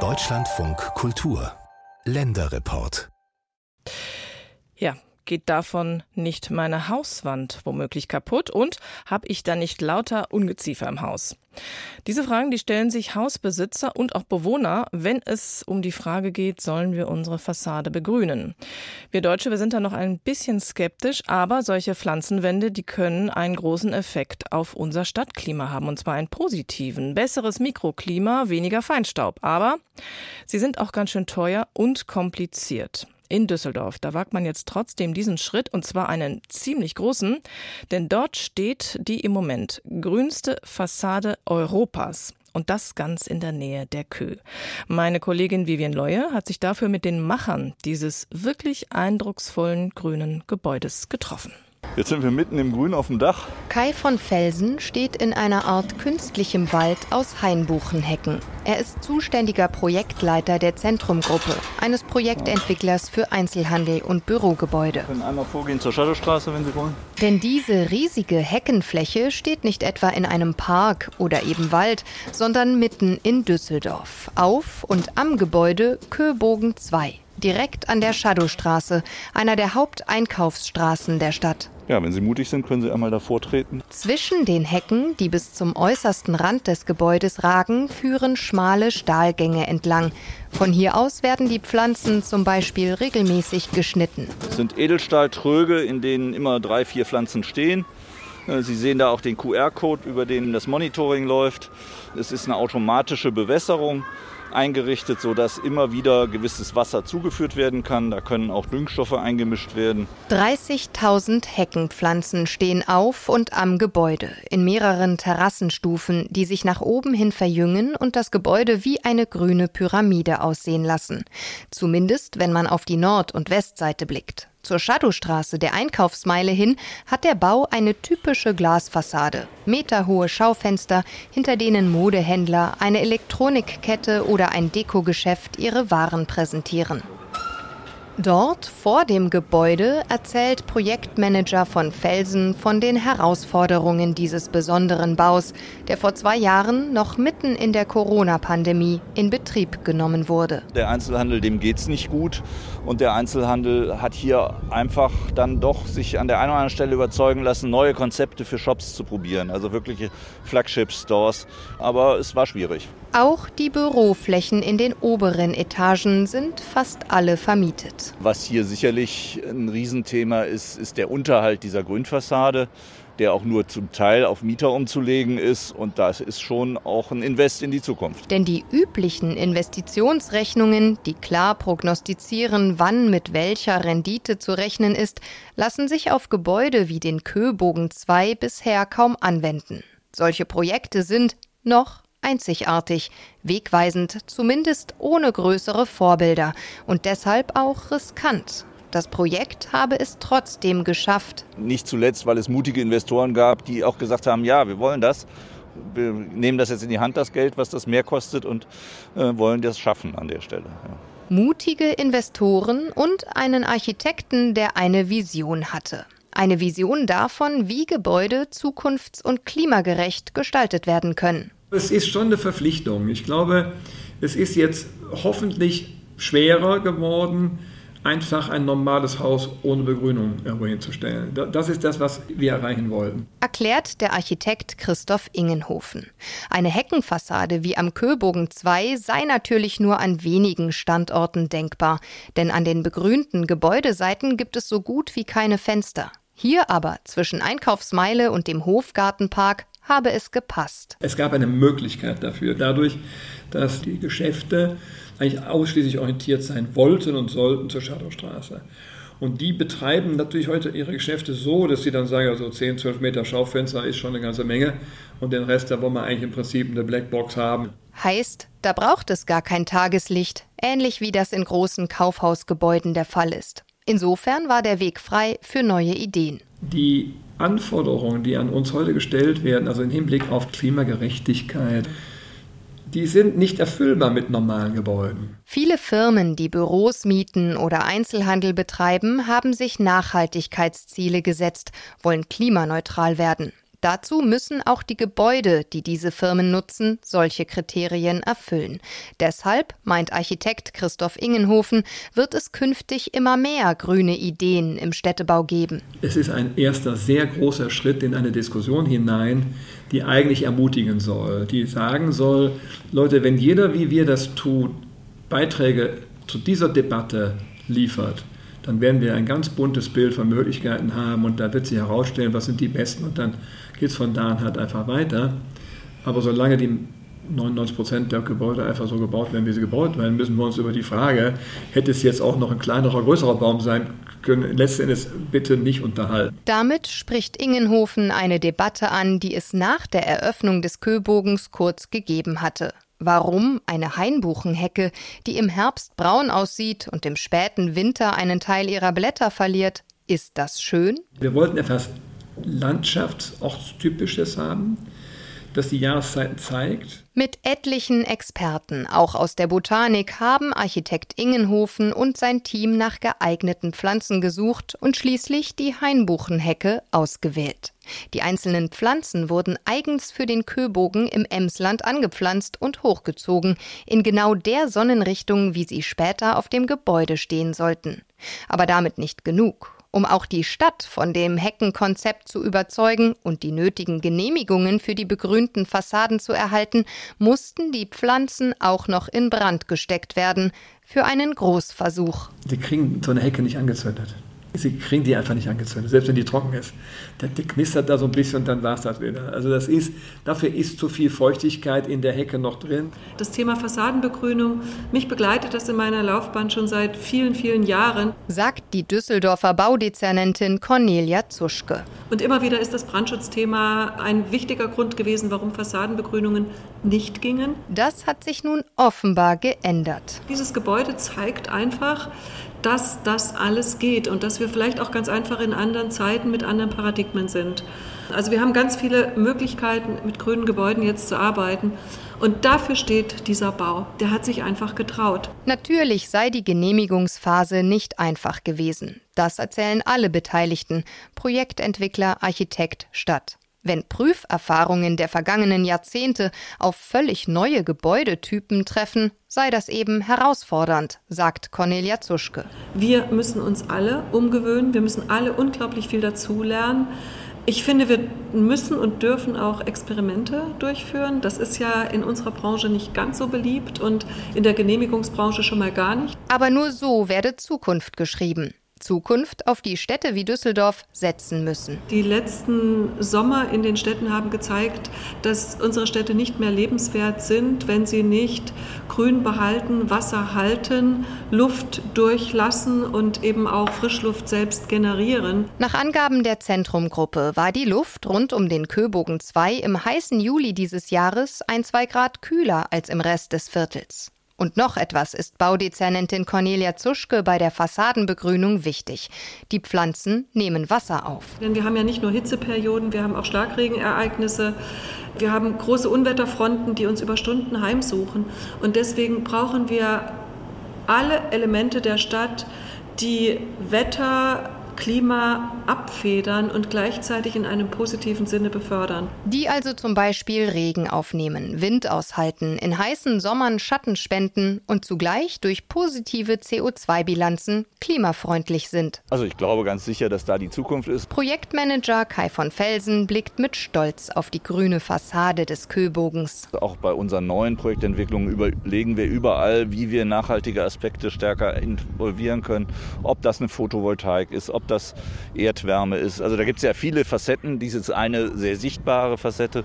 Deutschlandfunk Kultur. Länderreport. Ja, geht davon nicht meine Hauswand womöglich kaputt und habe ich da nicht lauter Ungeziefer im Haus? Diese Fragen, die stellen sich Hausbesitzer und auch Bewohner, wenn es um die Frage geht, sollen wir unsere Fassade begrünen. Wir Deutsche, wir sind da noch ein bisschen skeptisch, aber solche Pflanzenwände, die können einen großen Effekt auf unser Stadtklima haben, und zwar einen positiven. Besseres Mikroklima, weniger Feinstaub. Aber sie sind auch ganz schön teuer und kompliziert in Düsseldorf. Da wagt man jetzt trotzdem diesen Schritt und zwar einen ziemlich großen, denn dort steht die im Moment grünste Fassade Europas. Und das ganz in der Nähe der Kö. Meine Kollegin Vivian Leue hat sich dafür mit den Machern dieses wirklich eindrucksvollen grünen Gebäudes getroffen. Jetzt sind wir mitten im Grün auf dem Dach. Kai von Felsen steht in einer Art künstlichem Wald aus Hainbuchenhecken. Er ist zuständiger Projektleiter der Zentrumgruppe, eines Projektentwicklers für Einzelhandel und Bürogebäude. Wir können einmal vorgehen zur Shadowstraße, wenn Sie wollen. Denn diese riesige Heckenfläche steht nicht etwa in einem Park oder eben Wald, sondern mitten in Düsseldorf, auf und am Gebäude Köbogen 2 direkt an der Shadowstraße, einer der Haupteinkaufsstraßen der Stadt. Ja, wenn Sie mutig sind, können Sie einmal davor treten. Zwischen den Hecken, die bis zum äußersten Rand des Gebäudes ragen, führen schmale Stahlgänge entlang. Von hier aus werden die Pflanzen zum Beispiel regelmäßig geschnitten. Das sind Edelstahltröge, in denen immer drei, vier Pflanzen stehen. Äh, Sie sehen da auch den QR-Code, über den das Monitoring läuft. Es ist eine automatische Bewässerung eingerichtet, sodass immer wieder gewisses Wasser zugeführt werden kann. Da können auch Düngstoffe eingemischt werden. 30.000 Heckenpflanzen stehen auf und am Gebäude in mehreren Terrassenstufen, die sich nach oben hin verjüngen und das Gebäude wie eine grüne Pyramide aussehen lassen. Zumindest, wenn man auf die Nord- und Westseite blickt. Zur Shadowstraße der Einkaufsmeile hin hat der Bau eine typische Glasfassade. Meterhohe Schaufenster, hinter denen Modehändler, eine Elektronikkette oder ein Dekogeschäft ihre Waren präsentieren. Dort vor dem Gebäude erzählt Projektmanager von Felsen von den Herausforderungen dieses besonderen Baus, der vor zwei Jahren noch mitten in der Corona-Pandemie in Betrieb genommen wurde. Der Einzelhandel, dem geht es nicht gut. Und der Einzelhandel hat hier einfach dann doch sich an der einen oder anderen Stelle überzeugen lassen, neue Konzepte für Shops zu probieren. Also wirkliche Flagship-Stores. Aber es war schwierig. Auch die Büroflächen in den oberen Etagen sind fast alle vermietet. Was hier sicherlich ein Riesenthema ist, ist der Unterhalt dieser Grünfassade der auch nur zum Teil auf Mieter umzulegen ist. Und das ist schon auch ein Invest in die Zukunft. Denn die üblichen Investitionsrechnungen, die klar prognostizieren, wann mit welcher Rendite zu rechnen ist, lassen sich auf Gebäude wie den Köbogen 2 bisher kaum anwenden. Solche Projekte sind noch einzigartig, wegweisend, zumindest ohne größere Vorbilder und deshalb auch riskant. Das Projekt habe es trotzdem geschafft. Nicht zuletzt, weil es mutige Investoren gab, die auch gesagt haben, ja, wir wollen das. Wir nehmen das jetzt in die Hand, das Geld, was das mehr kostet und äh, wollen das schaffen an der Stelle. Ja. Mutige Investoren und einen Architekten, der eine Vision hatte. Eine Vision davon, wie Gebäude zukunfts- und klimagerecht gestaltet werden können. Es ist schon eine Verpflichtung. Ich glaube, es ist jetzt hoffentlich schwerer geworden, einfach ein normales Haus ohne Begrünung irgendwo hinzustellen. Das ist das, was wir erreichen wollen. Erklärt der Architekt Christoph Ingenhofen. Eine Heckenfassade wie am Köbogen 2 sei natürlich nur an wenigen Standorten denkbar, denn an den begrünten Gebäudeseiten gibt es so gut wie keine Fenster. Hier aber zwischen Einkaufsmeile und dem Hofgartenpark habe es gepasst. Es gab eine Möglichkeit dafür, dadurch, dass die Geschäfte eigentlich ausschließlich orientiert sein wollten und sollten zur Shadowstraße. Und die betreiben natürlich heute ihre Geschäfte so, dass sie dann sagen, also 10, 12 Meter Schaufenster ist schon eine ganze Menge und den Rest, da wollen wir eigentlich im Prinzip eine Blackbox haben. Heißt, da braucht es gar kein Tageslicht, ähnlich wie das in großen Kaufhausgebäuden der Fall ist. Insofern war der Weg frei für neue Ideen. Die Anforderungen, die an uns heute gestellt werden, also im Hinblick auf Klimagerechtigkeit, die sind nicht erfüllbar mit normalen Gebäuden. Viele Firmen, die Büros mieten oder Einzelhandel betreiben, haben sich Nachhaltigkeitsziele gesetzt, wollen klimaneutral werden. Dazu müssen auch die Gebäude, die diese Firmen nutzen, solche Kriterien erfüllen. Deshalb, meint Architekt Christoph Ingenhofen, wird es künftig immer mehr grüne Ideen im Städtebau geben. Es ist ein erster sehr großer Schritt in eine Diskussion hinein, die eigentlich ermutigen soll, die sagen soll, Leute, wenn jeder wie wir das tut, Beiträge zu dieser Debatte liefert, dann werden wir ein ganz buntes Bild von Möglichkeiten haben und da wird sich herausstellen, was sind die besten und dann geht es von da an halt einfach weiter. Aber solange die 99 Prozent der Gebäude einfach so gebaut werden, wie sie gebaut werden, müssen wir uns über die Frage, hätte es jetzt auch noch ein kleinerer, größerer Baum sein können, letztendlich bitte nicht unterhalten. Damit spricht Ingenhofen eine Debatte an, die es nach der Eröffnung des Köbogens kurz gegeben hatte. Warum eine Hainbuchenhecke, die im Herbst braun aussieht und im späten Winter einen Teil ihrer Blätter verliert, ist das schön? Wir wollten etwas Landschaftsortstypisches haben, das die Jahreszeiten zeigt. Mit etlichen Experten, auch aus der Botanik, haben Architekt Ingenhofen und sein Team nach geeigneten Pflanzen gesucht und schließlich die Hainbuchenhecke ausgewählt. Die einzelnen Pflanzen wurden eigens für den Köbogen im Emsland angepflanzt und hochgezogen, in genau der Sonnenrichtung, wie sie später auf dem Gebäude stehen sollten. Aber damit nicht genug. Um auch die Stadt von dem Heckenkonzept zu überzeugen und die nötigen Genehmigungen für die begrünten Fassaden zu erhalten, mussten die Pflanzen auch noch in Brand gesteckt werden für einen Großversuch. Sie kriegen so eine Hecke nicht angezündet. Sie kriegen die einfach nicht angezündet, selbst wenn die trocken ist. Der, der knistert da so ein bisschen und dann war es das wieder. Also das ist, dafür ist zu viel Feuchtigkeit in der Hecke noch drin. Das Thema Fassadenbegrünung, mich begleitet das in meiner Laufbahn schon seit vielen, vielen Jahren. Sagt die Düsseldorfer Baudezernentin Cornelia Zuschke. Und immer wieder ist das Brandschutzthema ein wichtiger Grund gewesen, warum Fassadenbegrünungen nicht gingen. Das hat sich nun offenbar geändert. Dieses Gebäude zeigt einfach, dass das alles geht und dass wir vielleicht auch ganz einfach in anderen Zeiten mit anderen Paradigmen sind. Also wir haben ganz viele Möglichkeiten, mit grünen Gebäuden jetzt zu arbeiten. Und dafür steht dieser Bau. Der hat sich einfach getraut. Natürlich sei die Genehmigungsphase nicht einfach gewesen. Das erzählen alle Beteiligten, Projektentwickler, Architekt, Stadt. Wenn Prüferfahrungen der vergangenen Jahrzehnte auf völlig neue Gebäudetypen treffen, sei das eben herausfordernd, sagt Cornelia Zuschke. Wir müssen uns alle umgewöhnen, wir müssen alle unglaublich viel dazulernen. Ich finde, wir müssen und dürfen auch Experimente durchführen. Das ist ja in unserer Branche nicht ganz so beliebt und in der Genehmigungsbranche schon mal gar nicht. Aber nur so werde Zukunft geschrieben. Zukunft, auf die Städte wie Düsseldorf setzen müssen. Die letzten Sommer in den Städten haben gezeigt, dass unsere Städte nicht mehr lebenswert sind, wenn sie nicht Grün behalten, Wasser halten, Luft durchlassen und eben auch Frischluft selbst generieren. Nach Angaben der Zentrumgruppe war die Luft rund um den Köbogen 2 im heißen Juli dieses Jahres ein zwei Grad kühler als im Rest des Viertels. Und noch etwas ist Baudezernentin Cornelia Zuschke bei der Fassadenbegrünung wichtig. Die Pflanzen nehmen Wasser auf. Denn wir haben ja nicht nur Hitzeperioden, wir haben auch Starkregenereignisse. Wir haben große Unwetterfronten, die uns über Stunden heimsuchen. Und deswegen brauchen wir alle Elemente der Stadt, die Wetter Klima abfedern und gleichzeitig in einem positiven Sinne befördern. Die also zum Beispiel Regen aufnehmen, Wind aushalten, in heißen Sommern Schatten spenden und zugleich durch positive CO2-Bilanzen klimafreundlich sind. Also ich glaube ganz sicher, dass da die Zukunft ist. Projektmanager Kai von Felsen blickt mit Stolz auf die grüne Fassade des Köbogens. Auch bei unseren neuen Projektentwicklungen überlegen wir überall, wie wir nachhaltige Aspekte stärker involvieren können. Ob das eine Photovoltaik ist, ob das Erdwärme ist. Also da gibt es ja viele Facetten. Dies ist eine sehr sichtbare Facette.